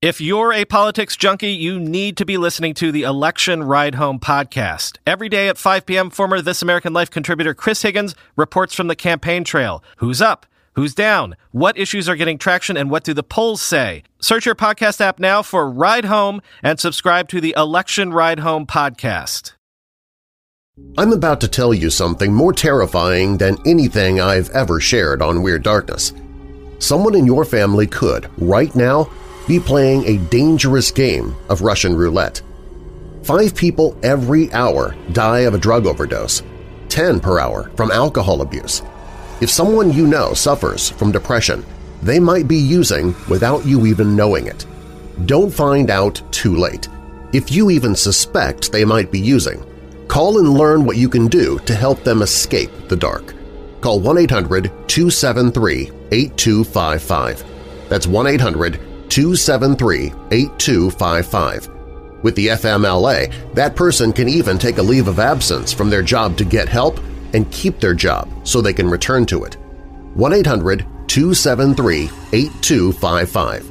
If you're a politics junkie, you need to be listening to the Election Ride Home podcast. Every day at 5 p.m., former This American Life contributor Chris Higgins reports from the campaign trail. Who's up? Who's down? What issues are getting traction and what do the polls say? Search your podcast app now for Ride Home and subscribe to the Election Ride Home podcast. I'm about to tell you something more terrifying than anything I've ever shared on Weird Darkness. Someone in your family could, right now, be playing a dangerous game of Russian roulette. Five people every hour die of a drug overdose, 10 per hour from alcohol abuse. If someone you know suffers from depression, they might be using without you even knowing it. Don't find out too late. If you even suspect they might be using, call and learn what you can do to help them escape the dark. Call 1-800-273-8255. That's 1-800-273-8255. With the FMLA, that person can even take a leave of absence from their job to get help and keep their job so they can return to it. 1-800-273-8255.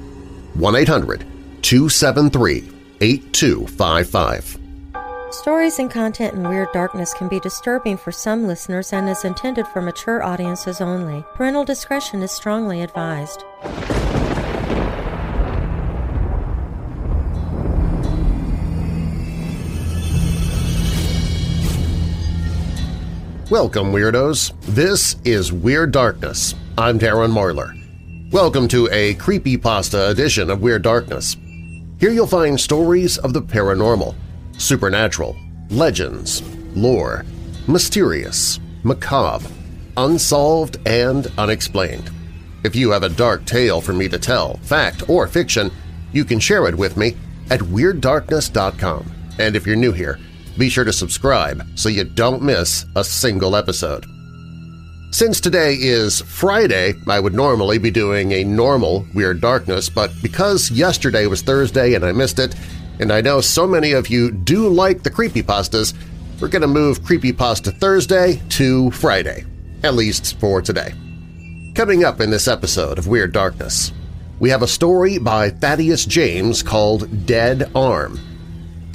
1-800-273-8255. Stories and content in Weird Darkness can be disturbing for some listeners and is intended for mature audiences only. Parental discretion is strongly advised. Welcome, Weirdos! This is Weird Darkness. I'm Darren Marlar. Welcome to a creepypasta edition of Weird Darkness. Here you'll find stories of the paranormal, supernatural, legends, lore, mysterious, macabre, unsolved, and unexplained. If you have a dark tale for me to tell, fact or fiction, you can share it with me at WeirdDarkness.com. And if you're new here, be sure to subscribe so you don't miss a single episode. Since today is Friday, I would normally be doing a normal Weird Darkness, but because yesterday was Thursday and I missed it, and I know so many of you do like the creepypastas, we're going to move Creepypasta Thursday to Friday, at least for today. Coming up in this episode of Weird Darkness, we have a story by Thaddeus James called Dead Arm,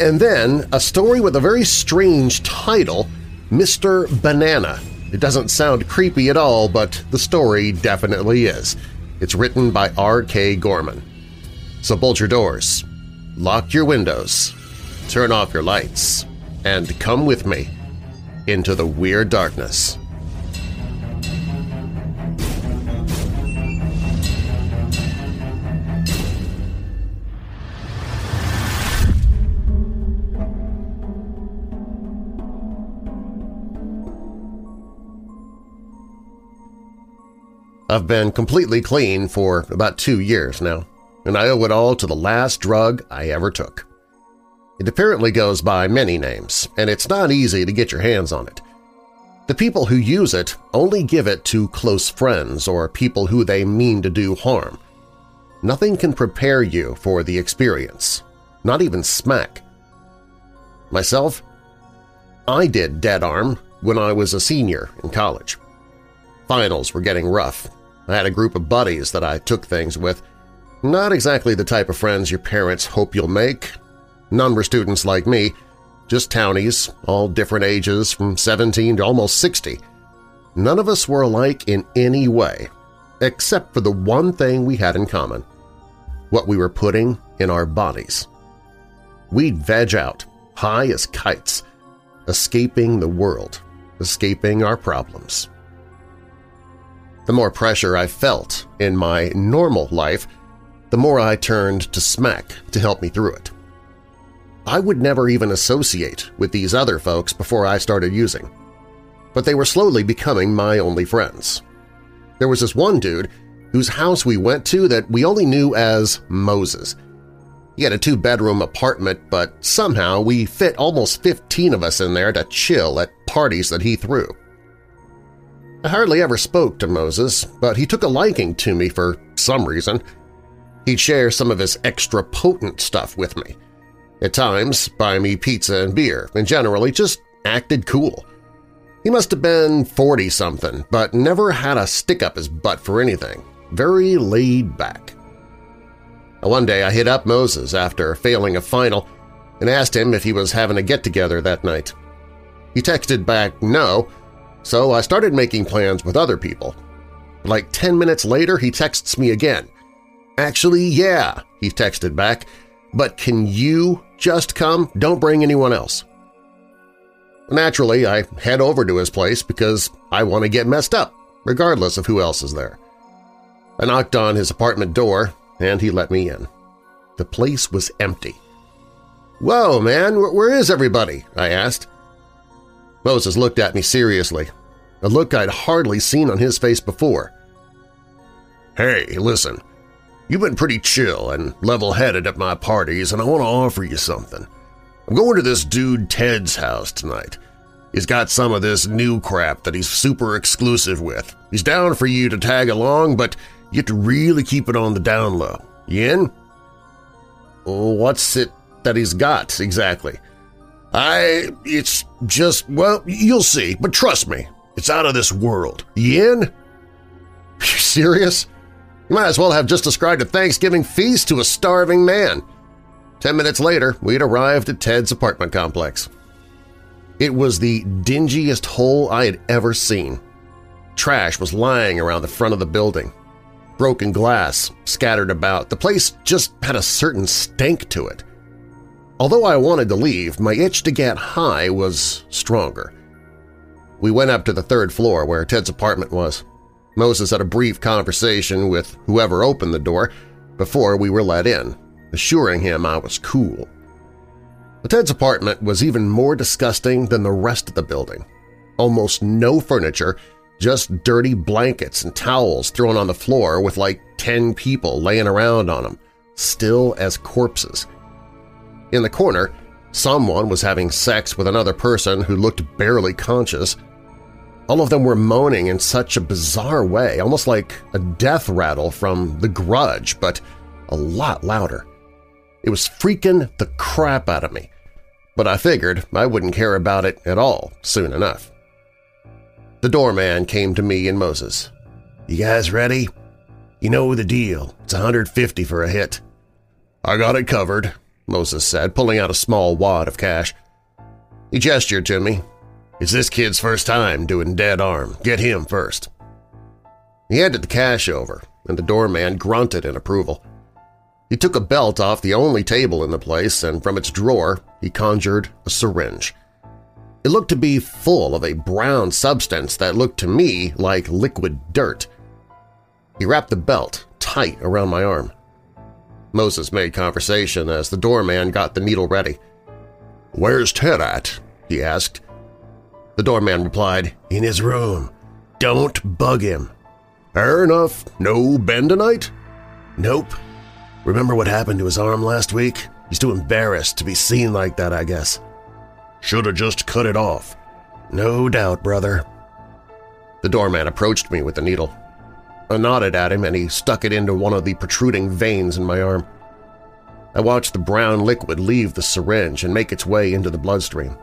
and then a story with a very strange title, Mr. Banana. It doesn't sound creepy at all, but the story definitely is. It's written by R.K. Gorman. So bolt your doors, lock your windows, turn off your lights, and come with me into the Weird Darkness. I've been completely clean for about two years now, and I owe it all to the last drug I ever took. It apparently goes by many names, and it's not easy to get your hands on it. The people who use it only give it to close friends or people who they mean to do harm. Nothing can prepare you for the experience, not even smack. Myself, I did Dead Arm when I was a senior in college. Finals were getting rough, I had a group of buddies that I took things with. Not exactly the type of friends your parents hope you'll make. None were students like me, just townies, all different ages from 17 to almost 60. None of us were alike in any way, except for the one thing we had in common – what we were putting in our bodies. We'd veg out, high as kites, escaping the world, escaping our problems. The more pressure I felt in my normal life, the more I turned to smack to help me through it. I would never even associate with these other folks before I started using, but they were slowly becoming my only friends. There was this one dude whose house we went to that we only knew as Moses. He had a two-bedroom apartment, but somehow we fit almost 15 of us in there to chill at parties that he threw. I hardly ever spoke to Moses, but he took a liking to me for some reason. He'd share some of his extra potent stuff with me. At times, buy me pizza and beer, and generally just acted cool. He must have been 40-something, but never had a stick up his butt for anything. Very laid back. One day I hit up Moses after failing a final and asked him if he was having a get-together that night. He texted back no, so I started making plans with other people. Like 10 minutes later, he texts me again. Actually, yeah, he texted back, but can you just come? Don't bring anyone else. Naturally, I head over to his place because I want to get messed up, regardless of who else is there. I knocked on his apartment door, and he let me in. The place was empty. "'Whoa, man, where is everybody?' I asked. Moses looked at me seriously, a look I'd hardly seen on his face before. "'Hey, listen, you've been pretty chill and level-headed at my parties, and I want to offer you something. I'm going to this dude Ted's house tonight. He's got some of this new crap that he's super exclusive with. He's down for you to tag along, but you have to really keep it on the down low. You in? What's it that he's got, exactly? I… it's just… well, you'll see, but trust me, it's out of this world. You in? You serious? You might as well have just described a Thanksgiving feast to a starving man. Ten minutes later, we'd arrived at Ted's apartment complex. It was the dingiest hole I had ever seen. Trash was lying around the front of the building. Broken glass scattered about. The place just had a certain stank to it. Although I wanted to leave, my itch to get high was stronger. We went up to the third floor where Ted's apartment was. Moses had a brief conversation with whoever opened the door before we were let in assuring him I was cool. But Ted's apartment was even more disgusting than the rest of the building. Almost no furniture, just dirty blankets and towels thrown on the floor with like ten people laying around on them, still as corpses. In the corner, someone was having sex with another person who looked barely conscious. All of them were moaning in such a bizarre way, almost like a death rattle from The Grudge, but a lot louder. It was freaking the crap out of me, but I figured I wouldn't care about it at all soon enough. The doorman came to me and Moses. "'You guys ready?' You know the deal. It's 150 for a hit. I got it covered, Moses said, pulling out a small wad of cash. He gestured to me. It's this kid's first time doing dead arm. Get him first. He handed the cash over, and the doorman grunted in approval. He took a belt off the only table in the place, and from its drawer he conjured a syringe. It looked to be full of a brown substance that looked to me like liquid dirt. He wrapped the belt tight around my arm. Moses made conversation as the doorman got the needle ready. "'Where's Ted at?' he asked. The doorman replied, "'In his room. Don't bug him.' "'Fair enough. No Ted tonight?' "'Nope. Remember what happened to his arm last week? He's too embarrassed to be seen like that, I guess. Should've just cut it off. No doubt, brother. The doorman approached me with the needle. Nodded at him and he stuck it into one of the protruding veins in my arm. I watched the brown liquid leave the syringe and make its way into the bloodstream.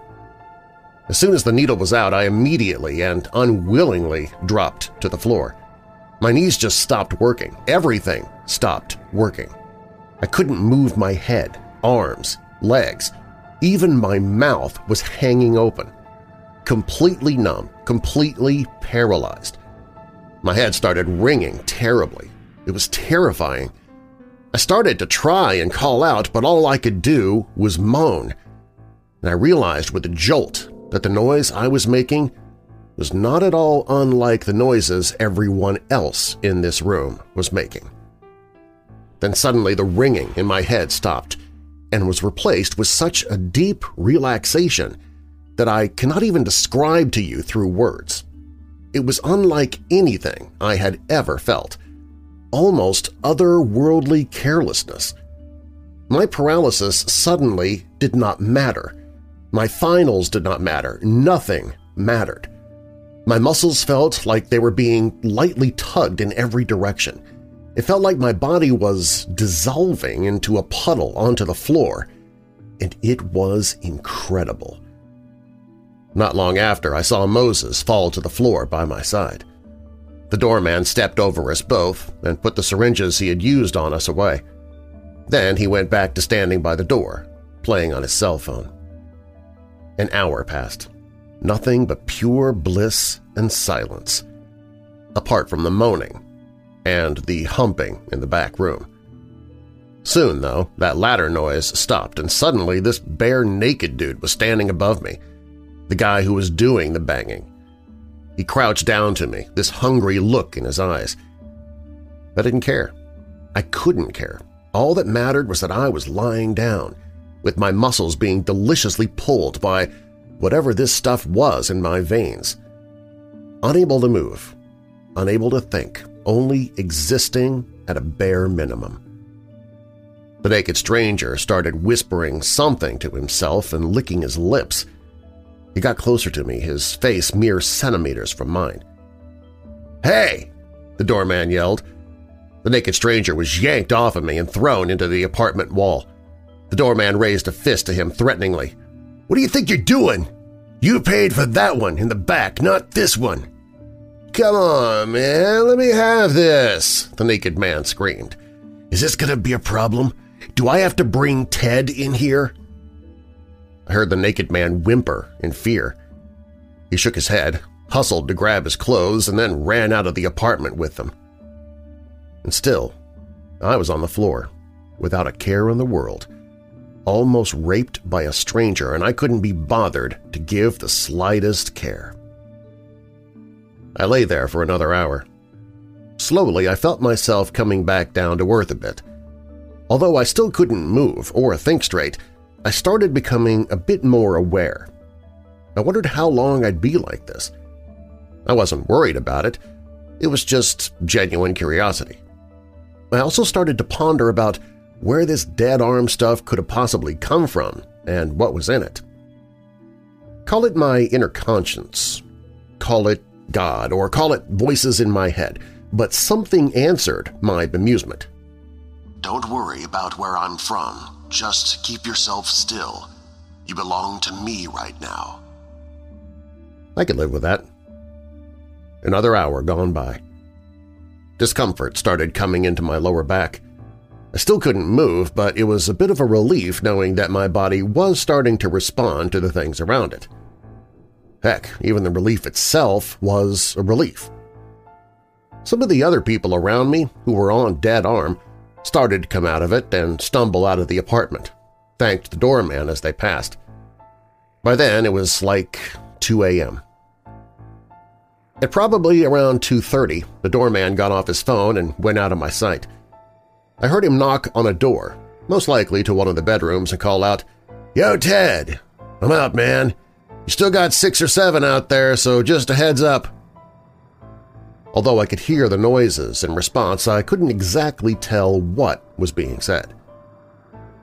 As soon as the needle was out, I immediately and unwillingly dropped to the floor. My knees just stopped working. Everything stopped working. I couldn't move my head, arms, legs. Even my mouth was hanging open. Completely numb, completely paralyzed. My head started ringing terribly. It was terrifying. I started to try and call out, but all I could do was moan. And I realized with a jolt that the noise I was making was not at all unlike the noises everyone else in this room was making. Then suddenly the ringing in my head stopped and was replaced with such a deep relaxation that I cannot even describe to you through words. It was unlike anything I had ever felt, almost otherworldly carelessness. My paralysis suddenly did not matter. My finals did not matter. Nothing mattered. My muscles felt like they were being lightly tugged in every direction. It felt like my body was dissolving into a puddle onto the floor, and it was incredible. Not long after, I saw Moses fall to the floor by my side. The doorman stepped over us both and put the syringes he had used on us away. Then he went back to standing by the door, playing on his cell phone. An hour passed. Nothing but pure bliss and silence, apart from the moaning and the humping in the back room. Soon, though, that latter noise stopped, and suddenly this bare naked dude was standing above me, the guy who was doing the banging. He crouched down to me, this hungry look in his eyes. I didn't care. I couldn't care. All that mattered was that I was lying down, with my muscles being deliciously pulled by whatever this stuff was in my veins. Unable to move, unable to think, only existing at a bare minimum. The naked stranger started whispering something to himself and licking his lips. He got closer to me, his face mere centimeters from mine. "'Hey!' the doorman yelled. The naked stranger was yanked off of me and thrown into the apartment wall. The doorman raised a fist to him threateningly. What do you think you're doing? You paid for that one in the back, not this one. Come on, man, let me have this, the naked man screamed. Is this going to be a problem? Do I have to bring Ted in here? I heard the naked man whimper in fear. He shook his head, hustled to grab his clothes, and then ran out of the apartment with them. And still, I was on the floor, without a care in the world, almost raped by a stranger, and I couldn't be bothered to give the slightest care. I lay there for another hour. Slowly, I felt myself coming back down to earth a bit. Although I still couldn't move or think straight, I started becoming a bit more aware. I wondered how long I'd be like this. I wasn't worried about it. It was just genuine curiosity. I also started to ponder about where this dead arm stuff could have possibly come from and what was in it. Call it my inner conscience, call it God, or call it voices in my head, but something answered my bemusement. Don't worry about where I'm from. Just keep yourself still. You belong to me right now. I could live with that. Another hour gone by. Discomfort started coming into my lower back. I still couldn't move, but it was a bit of a relief knowing that my body was starting to respond to the things around it. Heck, even the relief itself was a relief. Some of the other people around me who were on dead arm started to come out of it and stumble out of the apartment, thanked the doorman as they passed. By then, it was like 2 a.m. At probably around 2.30, the doorman got off his phone and went out of my sight. I heard him knock on a door, most likely to one of the bedrooms, and call out, Yo, Ted! I'm out, man. You still got six or seven out there, so just a heads up. Although I could hear the noises in response, I couldn't exactly tell what was being said.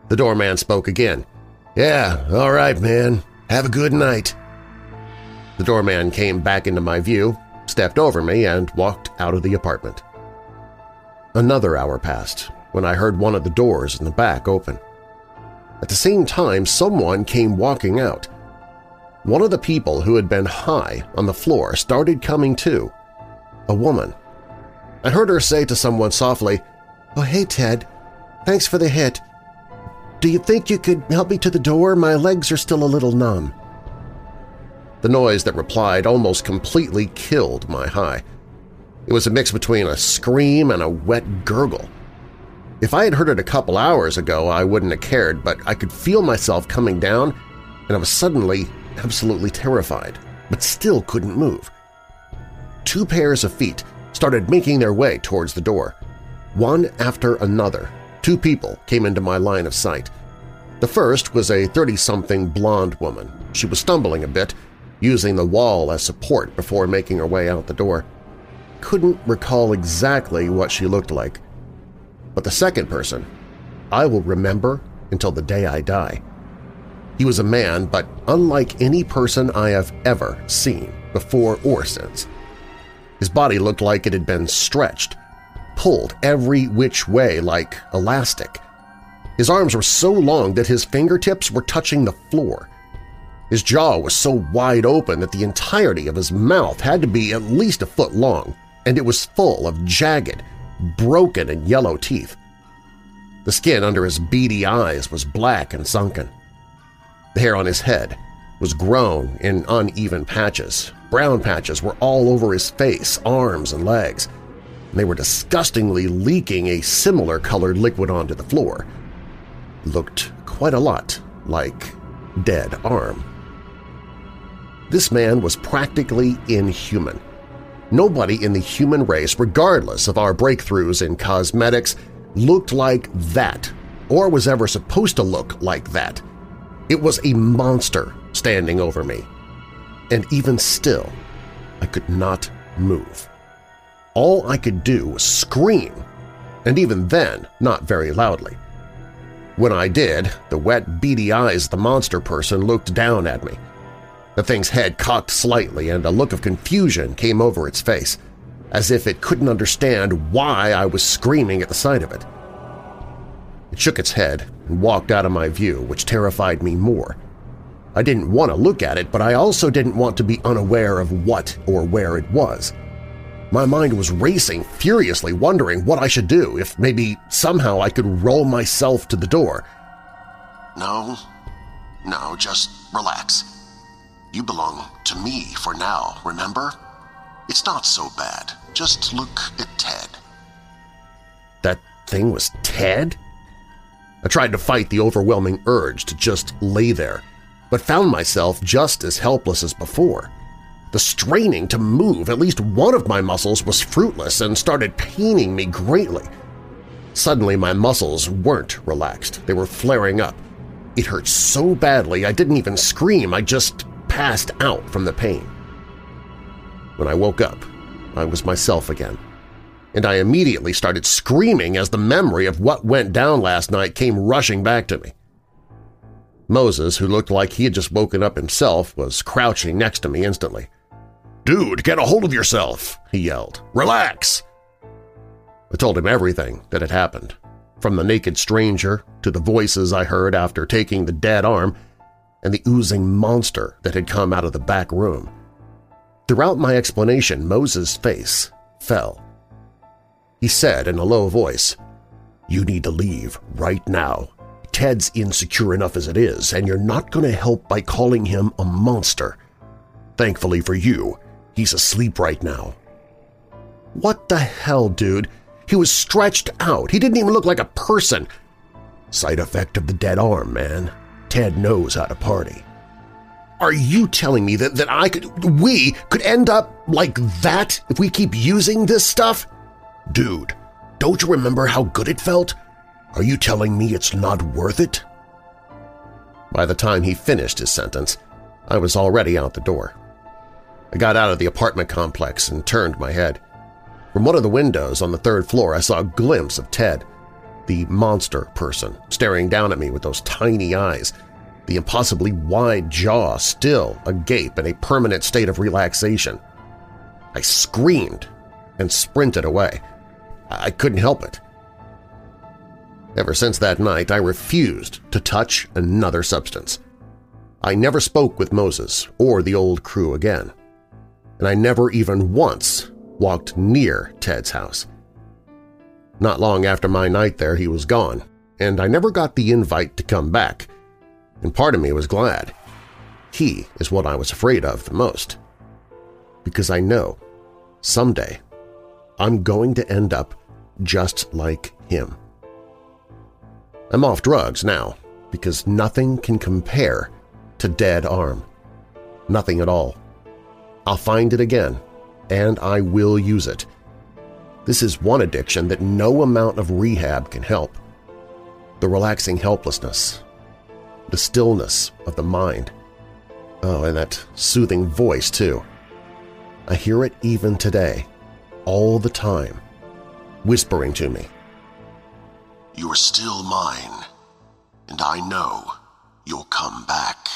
The doorman spoke again. Yeah, all right, man. Have a good night. The doorman came back into my view, stepped over me, and walked out of the apartment. Another hour passed when I heard one of the doors in the back open. At the same time, someone came walking out. One of the people who had been high on the floor started coming to. A woman. I heard her say to someone softly, Oh, hey, Ted. Thanks for the hit. Do you think you could help me to the door? My legs are still a little numb. The noise that replied almost completely killed my high. It was a mix between a scream and a wet gurgle. If I had heard it a couple hours ago, I wouldn't have cared, but I could feel myself coming down, and I was suddenly absolutely terrified, but still couldn't move. Two pairs of feet started making their way towards the door. One after another, two people came into my line of sight. The first was a 30-something blonde woman. She was stumbling a bit, using the wall as support before making her way out the door. Couldn't recall exactly what she looked like. But the second person, I will remember until the day I die. He was a man, but unlike any person I have ever seen, before or since. His body looked like it had been stretched, pulled every which way like elastic. His arms were so long that his fingertips were touching the floor. His jaw was so wide open that the entirety of his mouth had to be at least a foot long, and it was full of jagged, broken and yellow teeth. The skin under his beady eyes was black and sunken. The hair on his head was grown in uneven patches. Brown patches were all over his face, arms, and legs. They were disgustingly leaking a similar colored liquid onto the floor. Looked quite a lot like dead arm. This man was practically inhuman. Nobody in the human race, regardless of our breakthroughs in cosmetics, looked like that or was ever supposed to look like that. It was a monster standing over me. And even still, I could not move. All I could do was scream, and even then not very loudly. When I did, the wet, beady eyes of the monster person looked down at me. The thing's head cocked slightly and a look of confusion came over its face, as if it couldn't understand why I was screaming at the sight of it. It shook its head and walked out of my view, which terrified me more. I didn't want to look at it, but I also didn't want to be unaware of what or where it was. My mind was racing, furiously wondering what I should do, if maybe somehow I could roll myself to the door. No, no, just relax. You belong to me for now, remember? It's not so bad. Just look at Ted. That thing was Ted? I tried to fight the overwhelming urge to just lay there, but found myself just as helpless as before. The straining to move at least one of my muscles was fruitless and started paining me greatly. Suddenly my muscles weren't relaxed, they were flaring up. It hurt so badly I didn't even scream, I just passed out from the pain. When I woke up, I was myself again, and I immediately started screaming as the memory of what went down last night came rushing back to me. Moses, who looked like he had just woken up himself, was crouching next to me instantly. "'Dude, get a hold of yourself!' he yelled. "'Relax!' I told him everything that had happened, from the naked stranger to the voices I heard after taking the dead arm and the oozing monster that had come out of the back room. Throughout my explanation, Moses' face fell. He said in a low voice, You need to leave right now. Ted's insecure enough as it is, and you're not going to help by calling him a monster. Thankfully for you, he's asleep right now. What the hell, dude? He was stretched out. He didn't even look like a person. Side effect of the dead arm, man. Ted knows how to party. Are you telling me that, that I could, we could end up like that if we keep using this stuff? Dude, don't you remember how good it felt? Are you telling me it's not worth it? By the time he finished his sentence, I was already out the door. I got out of the apartment complex and turned my head. From one of the windows on the third floor, I saw a glimpse of Ted, the monster person, staring down at me with those tiny eyes, the impossibly wide jaw still agape in a permanent state of relaxation. I screamed and sprinted away. I couldn't help it. Ever since that night, I refused to touch another substance. I never spoke with Moses or the old crew again, and I never even once walked near Ted's house. Not long after my night there, he was gone, and I never got the invite to come back, and part of me was glad. He is what I was afraid of the most. Because I know, someday, I'm going to end up just like him. I'm off drugs now because nothing can compare to Dead Arm. Nothing at all. I'll find it again, and I will use it. This is one addiction that no amount of rehab can help. The relaxing helplessness, the stillness of the mind. Oh, and that soothing voice, too. I hear it even today, all the time, whispering to me. You're still mine. and I know you'll come back.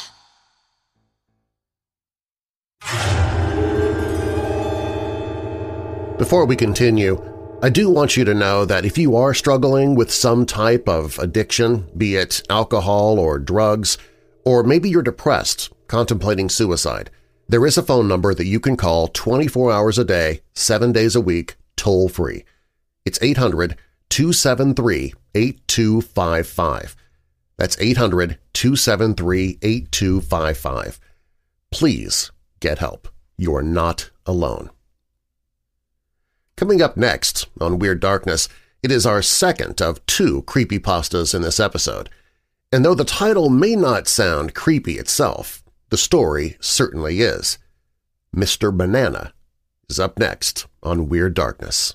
Before we continue, I do want you to know that if you are struggling with some type of addiction, be it alcohol or drugs, or maybe you're depressed, contemplating suicide, there is a phone number that you can call 24 hours a day, 7 days a week, toll-free. It's 800-273-8255. That's 800-273-8255. Please get help. You are not alone. Coming up next on Weird Darkness, it is our second of two creepypastas in this episode. And though the title may not sound creepy itself, the story certainly is. Mr. Banana is up next on Weird Darkness.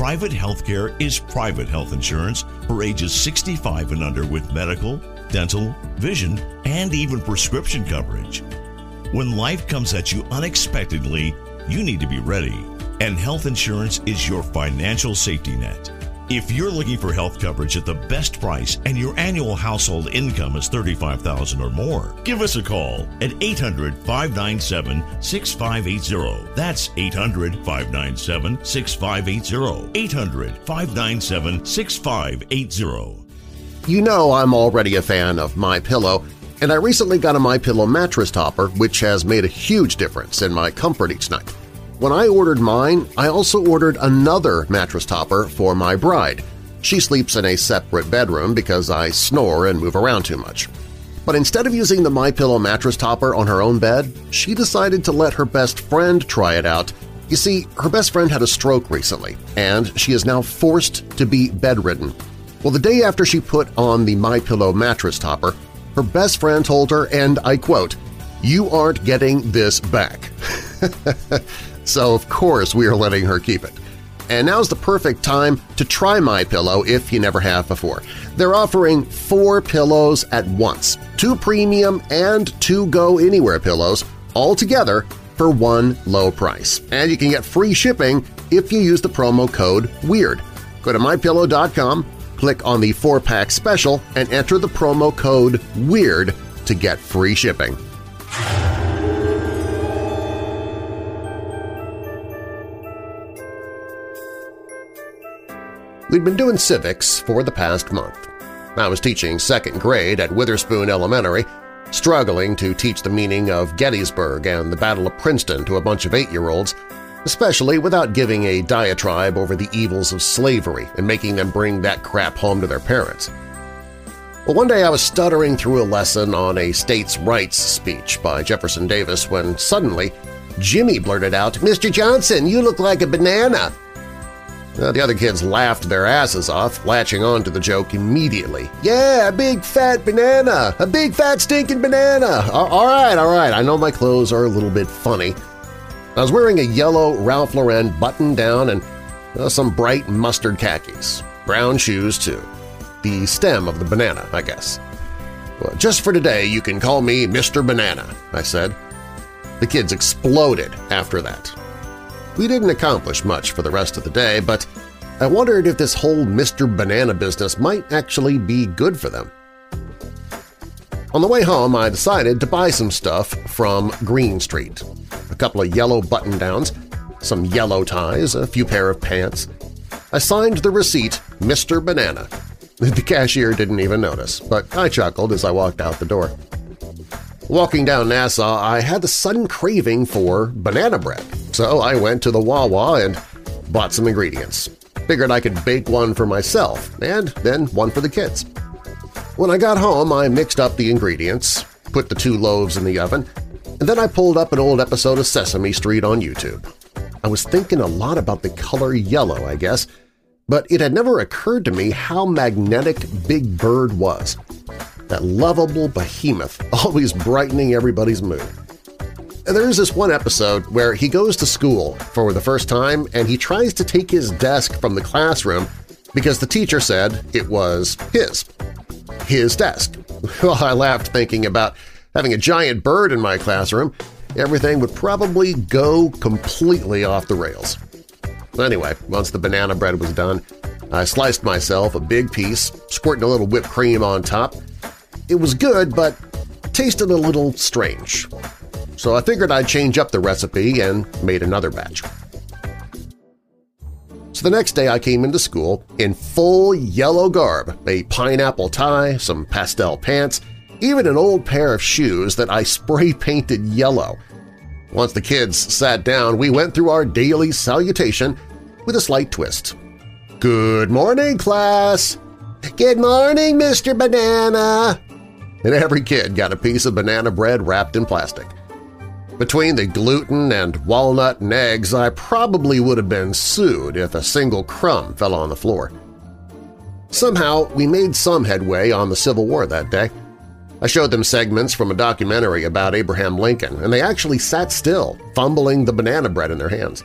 Private healthcare is private health insurance for ages 65 and under with medical, dental, vision, and even prescription coverage. When life comes at you unexpectedly, you need to be ready and health insurance is your financial safety net. If you're looking for health coverage at the best price and your annual household income is 35,000 or more, give us a call at 800-597-6580. That's 800-597-6580. 800-597-6580. You know I'm already a fan of My Pillow, and I recently got a My Pillow mattress topper which has made a huge difference in my comfort each night. When I ordered mine, I also ordered another mattress topper for my bride. She sleeps in a separate bedroom because I snore and move around too much. But instead of using the MyPillow mattress topper on her own bed, she decided to let her best friend try it out. You see, her best friend had a stroke recently, and she is now forced to be bedridden. Well, the day after she put on the MyPillow mattress topper, her best friend told her, and I quote, "You aren't getting this back." so of course we are letting her keep it. And now's the perfect time to try My Pillow if you never have before. They're offering four pillows at once, two premium and two go-anywhere pillows, all together for one low price. And you can get free shipping if you use the promo code WEIRD. Go to MyPillow.com, click on the four-pack special, and enter the promo code WEIRD to get free shipping. We'd been doing civics for the past month. I was teaching second grade at Witherspoon Elementary, struggling to teach the meaning of Gettysburg and the Battle of Princeton to a bunch of eight-year-olds, especially without giving a diatribe over the evils of slavery and making them bring that crap home to their parents. Well, one day I was stuttering through a lesson on a states' rights speech by Jefferson Davis when suddenly Jimmy blurted out, Mr. Johnson, you look like a banana! Uh, the other kids laughed their asses off, latching on to the joke immediately. Yeah, a big fat banana! A big fat stinking banana! All right, all right, I know my clothes are a little bit funny. I was wearing a yellow Ralph Lauren button-down and uh, some bright mustard khakis. Brown shoes, too. The stem of the banana, I guess. Well, just for today, you can call me Mr. Banana, I said. The kids exploded after that. We didn't accomplish much for the rest of the day, but I wondered if this whole Mr. Banana business might actually be good for them. On the way home, I decided to buy some stuff from Green Street. A couple of yellow button-downs, some yellow ties, a few pair of pants. I signed the receipt Mr. Banana. The cashier didn't even notice, but I chuckled as I walked out the door. Walking down Nassau, I had the sudden craving for banana bread, so I went to the Wawa and bought some ingredients. Figured I could bake one for myself and then one for the kids. When I got home, I mixed up the ingredients, put the two loaves in the oven, and then I pulled up an old episode of Sesame Street on YouTube. I was thinking a lot about the color yellow, I guess, but it had never occurred to me how magnetic Big Bird was. that lovable behemoth always brightening everybody's mood. And there's this one episode where he goes to school for the first time and he tries to take his desk from the classroom because the teacher said it was his. His desk. Well, I laughed thinking about having a giant bird in my classroom. Everything would probably go completely off the rails. Anyway, once the banana bread was done, I sliced myself a big piece, squirting a little whipped cream on top. It was good, but tasted a little strange. So I figured I'd change up the recipe and made another batch. So the next day I came into school in full yellow garb, a pineapple tie, some pastel pants, even an old pair of shoes that I spray-painted yellow. Once the kids sat down, we went through our daily salutation with a slight twist. Good morning, class! Good morning, Mr. Banana! And every kid got a piece of banana bread wrapped in plastic. Between the gluten and walnut and eggs, I probably would have been sued if a single crumb fell on the floor. Somehow, we made some headway on the Civil War that day. I showed them segments from a documentary about Abraham Lincoln, and they actually sat still, fumbling the banana bread in their hands.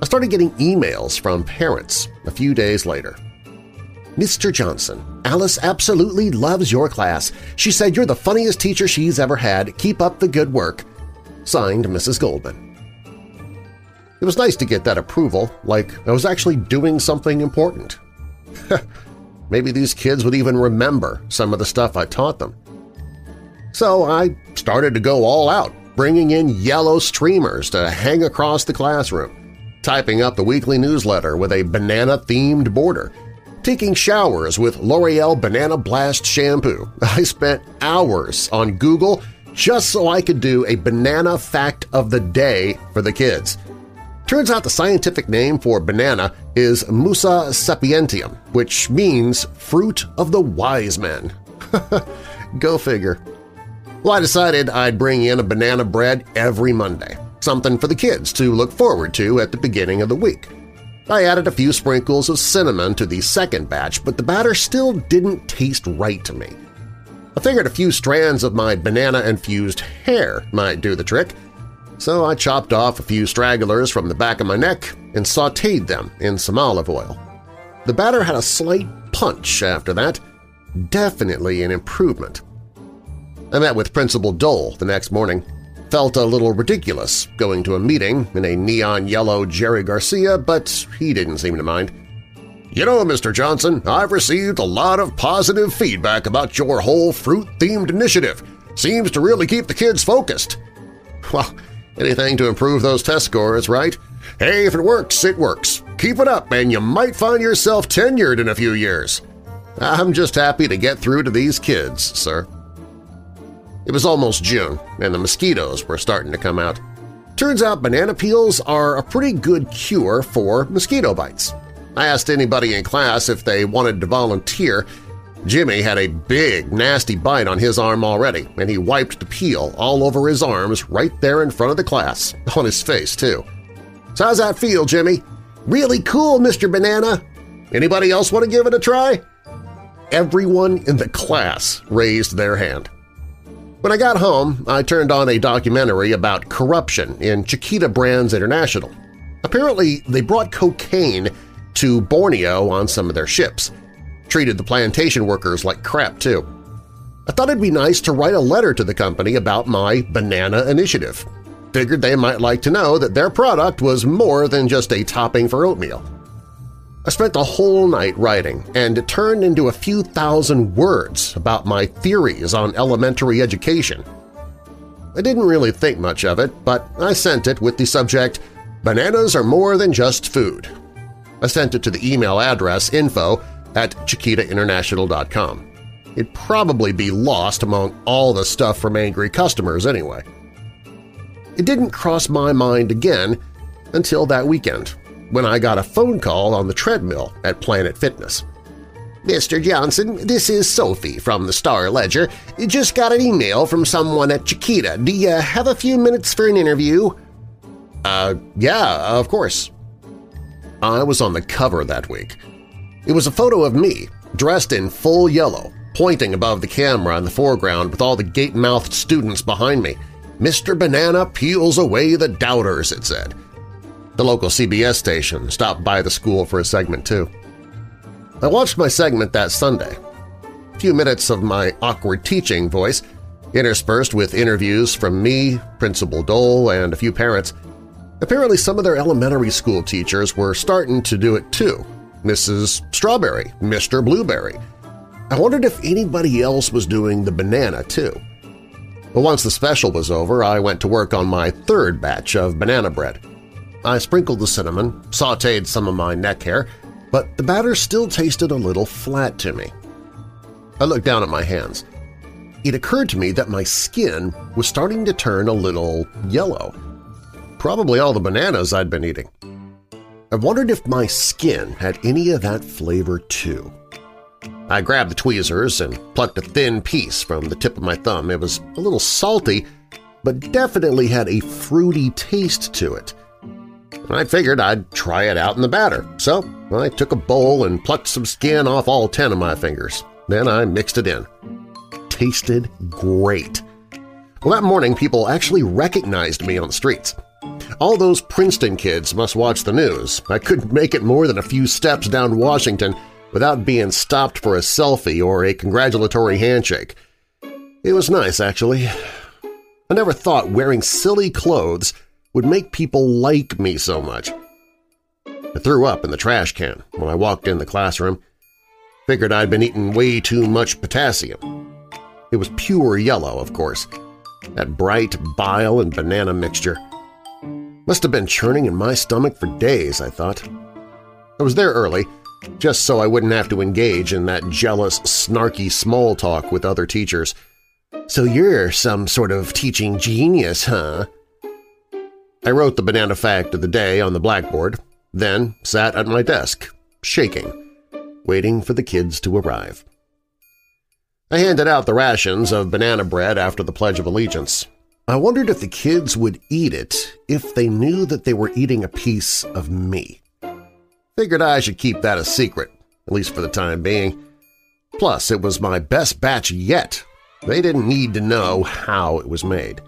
I started getting emails from parents a few days later. Mr. Johnson, Alice absolutely loves your class. She said you're the funniest teacher she's ever had. Keep up the good work. Signed, Mrs. Goldman. It was nice to get that approval, like I was actually doing something important. Maybe these kids would even remember some of the stuff I taught them. So I started to go all out, bringing in yellow streamers to hang across the classroom, typing up the weekly newsletter with a banana-themed border, taking showers with L'Oreal Banana Blast shampoo. I spent hours on Google just so I could do a banana fact of the day for the kids. Turns out the scientific name for banana is Musa sapientum, which means fruit of the wise men. Go figure. Well, I decided I'd bring in a banana bread every Monday, something for the kids to look forward to at the beginning of the week. I added a few sprinkles of cinnamon to the second batch, but the batter still didn't taste right to me. I figured a few strands of my banana-infused hair might do the trick, so I chopped off a few stragglers from the back of my neck and sautéed them in some olive oil. The batter had a slight punch after that, definitely an improvement. I met with Principal Dole the next morning. Felt a little ridiculous going to a meeting in a neon yellow Jerry Garcia, but he didn't seem to mind. You know, Mr. Johnson, I've received a lot of positive feedback about your whole fruit-themed initiative. Seems to really keep the kids focused. Well, anything to improve those test scores, right? Hey, if it works, it works. Keep it up and you might find yourself tenured in a few years. I'm just happy to get through to these kids, sir. It was almost June, and the mosquitoes were starting to come out. Turns out banana peels are a pretty good cure for mosquito bites. I asked anybody in class if they wanted to volunteer. Jimmy had a big, nasty bite on his arm already, and he wiped the peel all over his arms right there in front of the class, on his face, too. So how's that feel, Jimmy? Really cool, Mr. Banana! Anybody else want to give it a try? Everyone in the class raised their hand. When I got home, I turned on a documentary about corruption in Chiquita Brands International. Apparently, they brought cocaine to Borneo on some of their ships. Treated the plantation workers like crap, too. I thought it'd be nice to write a letter to the company about my banana initiative. Figured they might like to know that their product was more than just a topping for oatmeal. I spent the whole night writing, and it turned into a few thousand words about my theories on elementary education. I didn't really think much of it, but I sent it with the subject, Bananas are more than just food. I sent it to the email address info at chiquitainternational.com. It'd probably be lost among all the stuff from angry customers anyway. It didn't cross my mind again until that weekend when I got a phone call on the treadmill at Planet Fitness. Mr. Johnson, this is Sophie from the Star Ledger. You just got an email from someone at Chiquita. Do you have a few minutes for an interview? Uh, yeah, of course. I was on the cover that week. It was a photo of me, dressed in full yellow, pointing above the camera in the foreground with all the gape-mouthed students behind me. Mr. Banana peels away the doubters, it said. The local CBS station stopped by the school for a segment, too. I watched my segment that Sunday. A few minutes of my awkward teaching voice, interspersed with interviews from me, Principal Dole, and a few parents. Apparently some of their elementary school teachers were starting to do it too. Mrs. Strawberry, Mr. Blueberry. I wondered if anybody else was doing the banana too. But once the special was over, I went to work on my third batch of banana bread. I sprinkled the cinnamon, sautéed some of my neck hair, but the batter still tasted a little flat to me. I looked down at my hands. It occurred to me that my skin was starting to turn a little yellow. Probably all the bananas I'd been eating. I wondered if my skin had any of that flavor too. I grabbed the tweezers and plucked a thin piece from the tip of my thumb. It was a little salty, but definitely had a fruity taste to it. I figured I'd try it out in the batter, so I took a bowl and plucked some skin off all ten of my fingers. Then I mixed it in. Tasted great. Well, that morning people actually recognized me on the streets. All those Princeton kids must watch the news. I couldn't make it more than a few steps down Washington without being stopped for a selfie or a congratulatory handshake. It was nice, actually. I never thought wearing silly clothes would make people like me so much. I threw up in the trash can when I walked in the classroom. Figured I'd been eating way too much potassium. It was pure yellow, of course, that bright bile and banana mixture. Must have been churning in my stomach for days, I thought. I was there early, just so I wouldn't have to engage in that jealous, snarky small talk with other teachers. So you're some sort of teaching genius, huh? I wrote the banana fact of the day on the blackboard, then sat at my desk, shaking waiting for the kids to arrive. I handed out the rations of banana bread after the Pledge of Allegiance. I wondered if the kids would eat it if they knew that they were eating a piece of me. Figured I should keep that a secret, at least for the time being. Plus, it was my best batch yet. They didn't need to know how it was made.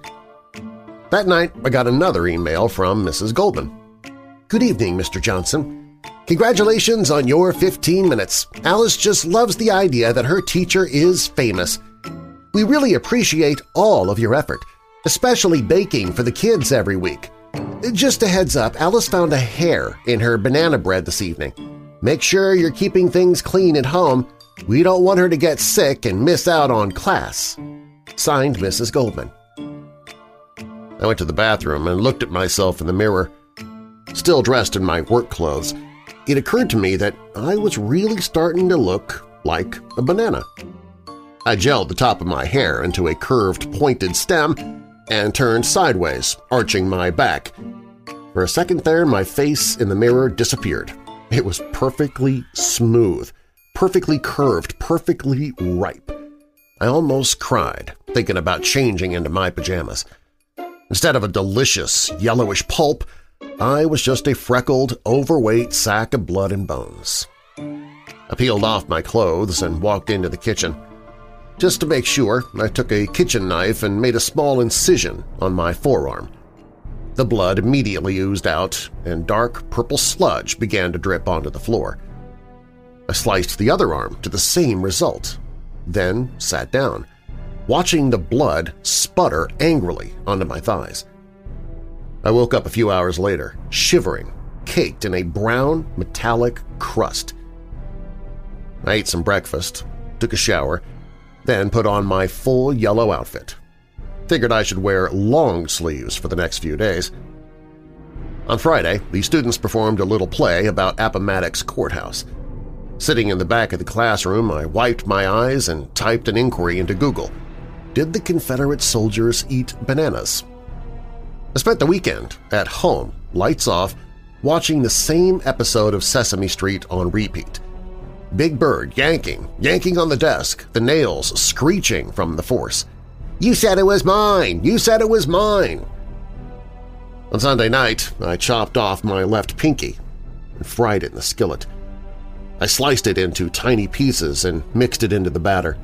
That night, I got another email from Mrs. Goldman. Good evening, Mr. Johnson. Congratulations on your 15 minutes. Alice just loves the idea that her teacher is famous. We really appreciate all of your effort, especially baking for the kids every week. Just a heads up, Alice found a hair in her banana bread this evening. Make sure you're keeping things clean at home. We don't want her to get sick and miss out on class. Signed, Mrs. Goldman. I went to the bathroom and looked at myself in the mirror. Still dressed in my work clothes, it occurred to me that I was really starting to look like a banana. I gelled the top of my hair into a curved, pointed stem and turned sideways, arching my back. For a second there, my face in the mirror disappeared. It was perfectly smooth, perfectly curved, perfectly ripe. I almost cried, thinking about changing into my pajamas. Instead of a delicious, yellowish pulp, I was just a freckled, overweight sack of blood and bones. I peeled off my clothes and walked into the kitchen. Just to make sure, I took a kitchen knife and made a small incision on my forearm. The blood immediately oozed out, and dark purple sludge began to drip onto the floor. I sliced the other arm to the same result, then sat down, watching the blood sputter angrily onto my thighs. I woke up a few hours later, shivering, caked in a brown, metallic crust. I ate some breakfast, took a shower, then put on my full yellow outfit. Figured I should wear long sleeves for the next few days. On Friday, the students performed a little play about Appomattox Courthouse. Sitting in the back of the classroom, I wiped my eyes and typed an inquiry into Google. Did the Confederate soldiers eat bananas? I spent the weekend at home, lights off, watching the same episode of Sesame Street on repeat. Big Bird yanking, yanking on the desk, the nails screeching from the force. You said it was mine! You said it was mine! On Sunday night, I chopped off my left pinky and fried it in the skillet. I sliced it into tiny pieces and mixed it into the batter.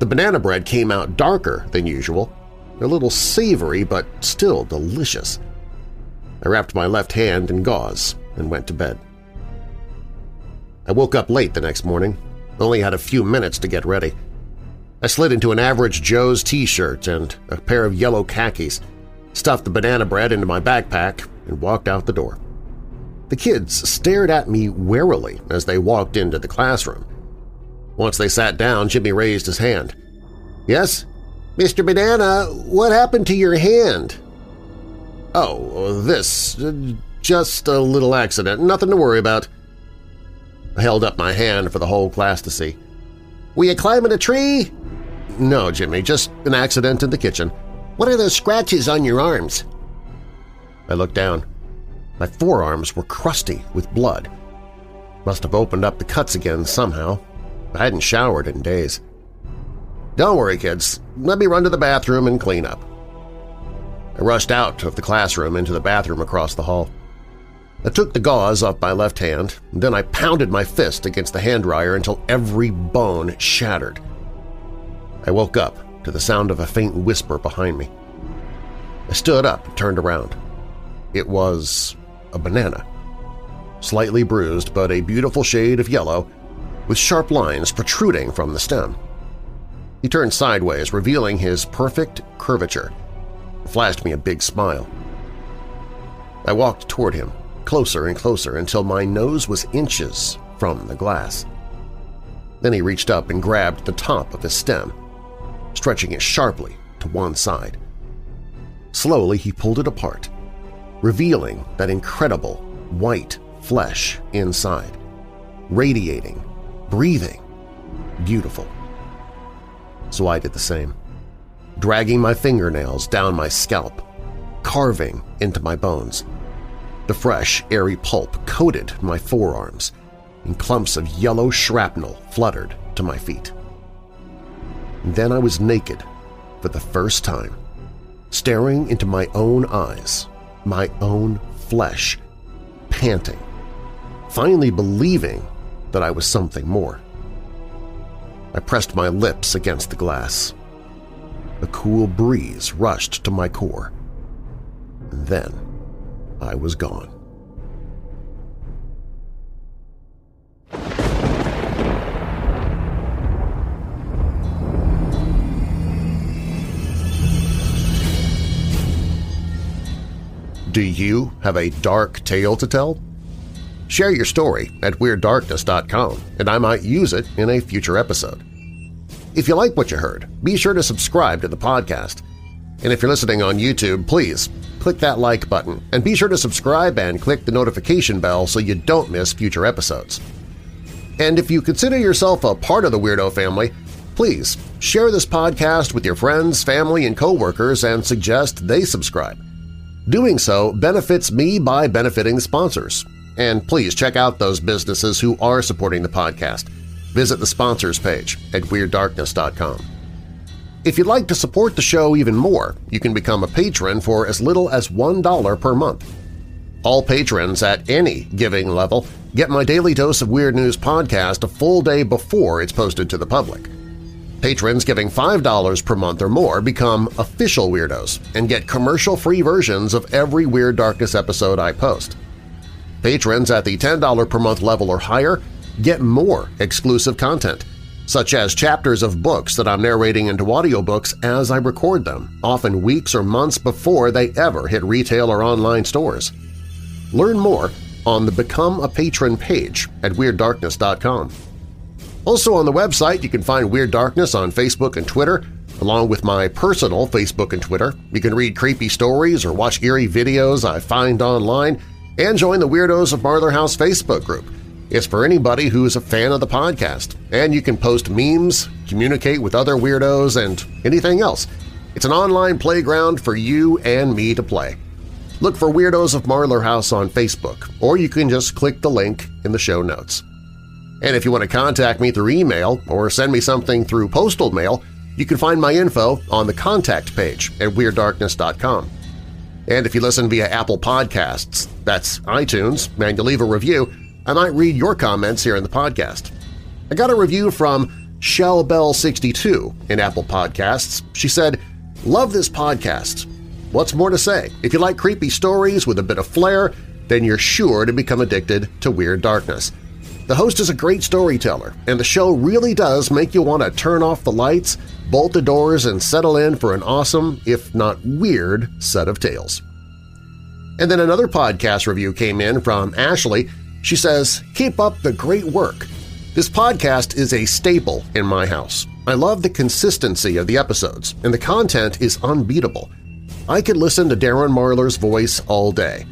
The banana bread came out darker than usual, a little savory but still delicious. I wrapped my left hand in gauze and went to bed. I woke up late the next morning, only had a few minutes to get ready. I slid into an average Joe's t-shirt and a pair of yellow khakis, stuffed the banana bread into my backpack, and walked out the door. The kids stared at me warily as they walked into the classroom. Once they sat down, Jimmy raised his hand. Yes? Mr. Banana, what happened to your hand? Oh, this. Just a little accident. Nothing to worry about. Held up my hand for the whole class to see. Were you climbing a tree? No, Jimmy, just an accident in the kitchen. What are those scratches on your arms? I looked down. My forearms were crusty with blood. Must have opened up the cuts again somehow. I hadn't showered in days. Don't worry, kids. Let me run to the bathroom and clean up. I rushed out of the classroom into the bathroom across the hall. I took the gauze off my left hand, and then I pounded my fist against the hand dryer until every bone shattered. I woke up to the sound of a faint whisper behind me. I stood up and turned around. It was a banana. Slightly bruised, but a beautiful shade of yellow, with sharp lines protruding from the stem. He turned sideways, revealing his perfect curvature. flashed me a big smile. I walked toward him, closer and closer until my nose was inches from the glass. Then he reached up and grabbed the top of his stem, stretching it sharply to one side. Slowly he pulled it apart, revealing that incredible white flesh inside, radiating, breathing, beautiful. So I did the same, dragging my fingernails down my scalp, carving into my bones. The fresh, airy pulp coated my forearms, and clumps of yellow shrapnel fluttered to my feet. And then I was naked for the first time, staring into my own eyes, my own flesh, panting, finally believing that I was something more. I pressed my lips against the glass. A cool breeze rushed to my core. And then I was gone. Do you have a dark tale to tell? Share your story at WeirdDarkness.com and I might use it in a future episode. If you like what you heard, be sure to subscribe to the podcast. And if you're listening on YouTube, please click that like button and be sure to subscribe and click the notification bell so you don't miss future episodes. And if you consider yourself a part of the Weirdo family, please share this podcast with your friends, family, and coworkers and suggest they subscribe. Doing so benefits me by benefiting sponsors. And please check out those businesses who are supporting the podcast. Visit the sponsors page at WeirdDarkness.com. If you'd like to support the show even more, you can become a patron for as little as $1 per month. All patrons at any giving level get my Daily Dose of Weird News podcast a full day before it's posted to the public. Patrons giving $5 per month or more become official Weirdos and get commercial-free versions of every Weird Darkness episode I post. Patrons at the $10 per month level or higher get more exclusive content, such as chapters of books that I'm narrating into audiobooks as I record them, often weeks or months before they ever hit retail or online stores. Learn more on the Become a Patron page at WeirdDarkness.com. Also on the website, you can find Weird Darkness on Facebook and Twitter, along with my personal Facebook and Twitter. You can read creepy stories or watch eerie videos I find online, and join the Weirdos of Marlar House Facebook group. It's for anybody who is a fan of the podcast, and you can post memes, communicate with other weirdos, and anything else. It's an online playground for you and me to play. Look for Weirdos of Marlar House on Facebook, or you can just click the link in the show notes. And if you want to contact me through email or send me something through postal mail, you can find my info on the contact page at WeirdDarkness.com. And if you listen via Apple Podcasts, that's iTunes, and you leave a review, I might read your comments here in the podcast. I got a review from Shellbell62 in Apple Podcasts. She said, Love this podcast. What's more to say? If you like creepy stories with a bit of flair, then you're sure to become addicted to Weird Darkness. The host is a great storyteller, and the show really does make you want to turn off the lights, bolt the doors, and settle in for an awesome, if not weird, set of tales. And then another podcast review came in from Ashley. She says, Keep up the great work. This podcast is a staple in my house. I love the consistency of the episodes, and the content is unbeatable. I could listen to Darren Marlar's voice all day.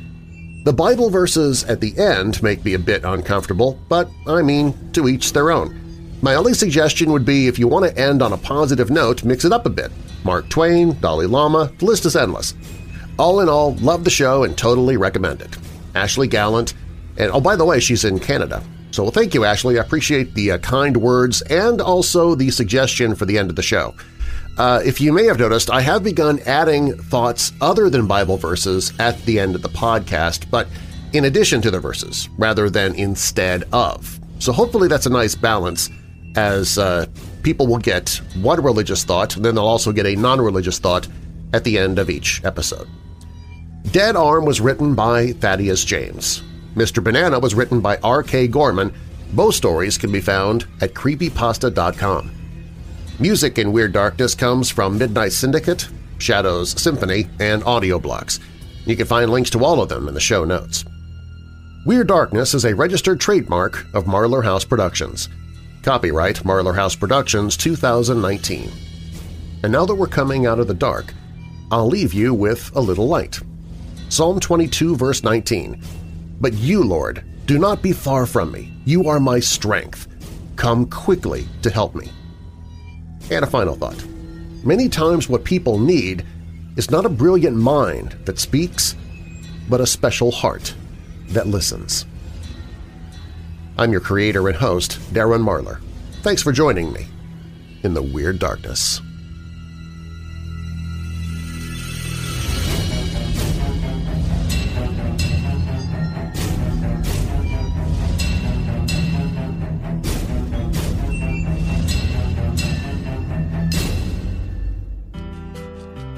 The Bible verses at the end make me a bit uncomfortable, but I mean, to each their own. My only suggestion would be if you want to end on a positive note, mix it up a bit. Mark Twain, Dalai Lama, the list is endless. All in all, love the show and totally recommend it. Ashley Gallant, and oh, by the way, she's in Canada. So well, thank you, Ashley. I appreciate the uh, kind words and also the suggestion for the end of the show. Uh, if you may have noticed, I have begun adding thoughts other than Bible verses at the end of the podcast, but in addition to the verses, rather than instead of. So hopefully that's a nice balance as uh, people will get one religious thought, and then they'll also get a non-religious thought at the end of each episode. Dead Arm was written by Thaddeus James. Mr. Banana was written by R.K. Gorman. Both stories can be found at creepypasta.com. Music in Weird Darkness comes from Midnight Syndicate, Shadows Symphony, and Audio Blocks. You can find links to all of them in the show notes. Weird Darkness is a registered trademark of Marlar House Productions. Copyright Marlar House Productions 2019. And now that we're coming out of the dark, I'll leave you with a little light. Psalm 22 verse 19, But you, Lord, do not be far from me. You are my strength. Come quickly to help me. And a final thought. Many times what people need is not a brilliant mind that speaks, but a special heart that listens. I'm your creator and host, Darren Marlar. Thanks for joining me in the Weird Darkness.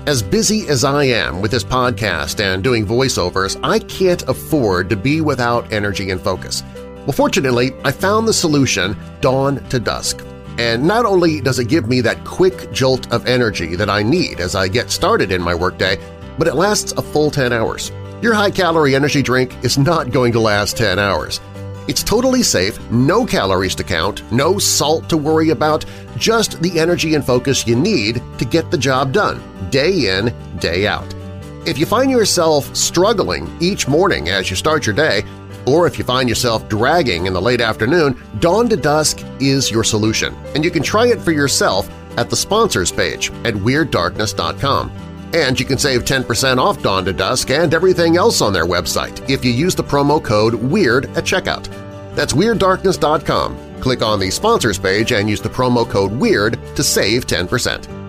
As busy as I am with this podcast and doing voiceovers, I can't afford to be without energy and focus. Well, fortunately, I found the solution dawn to dusk. And not only does it give me that quick jolt of energy that I need as I get started in my workday, but it lasts a full 10 hours. Your high-calorie energy drink is not going to last 10 hours. It's totally safe, no calories to count, no salt to worry about, just the energy and focus you need to get the job done, day in, day out. If you find yourself struggling each morning as you start your day, or if you find yourself dragging in the late afternoon, Dawn to Dusk is your solution, and you can try it for yourself at the sponsors page at WeirdDarkness.com. And you can save 10% off Dawn to Dusk and everything else on their website if you use the promo code WEIRD at checkout. That's WeirdDarkness.com. Click on the Sponsors page and use the promo code WEIRD to save 10%.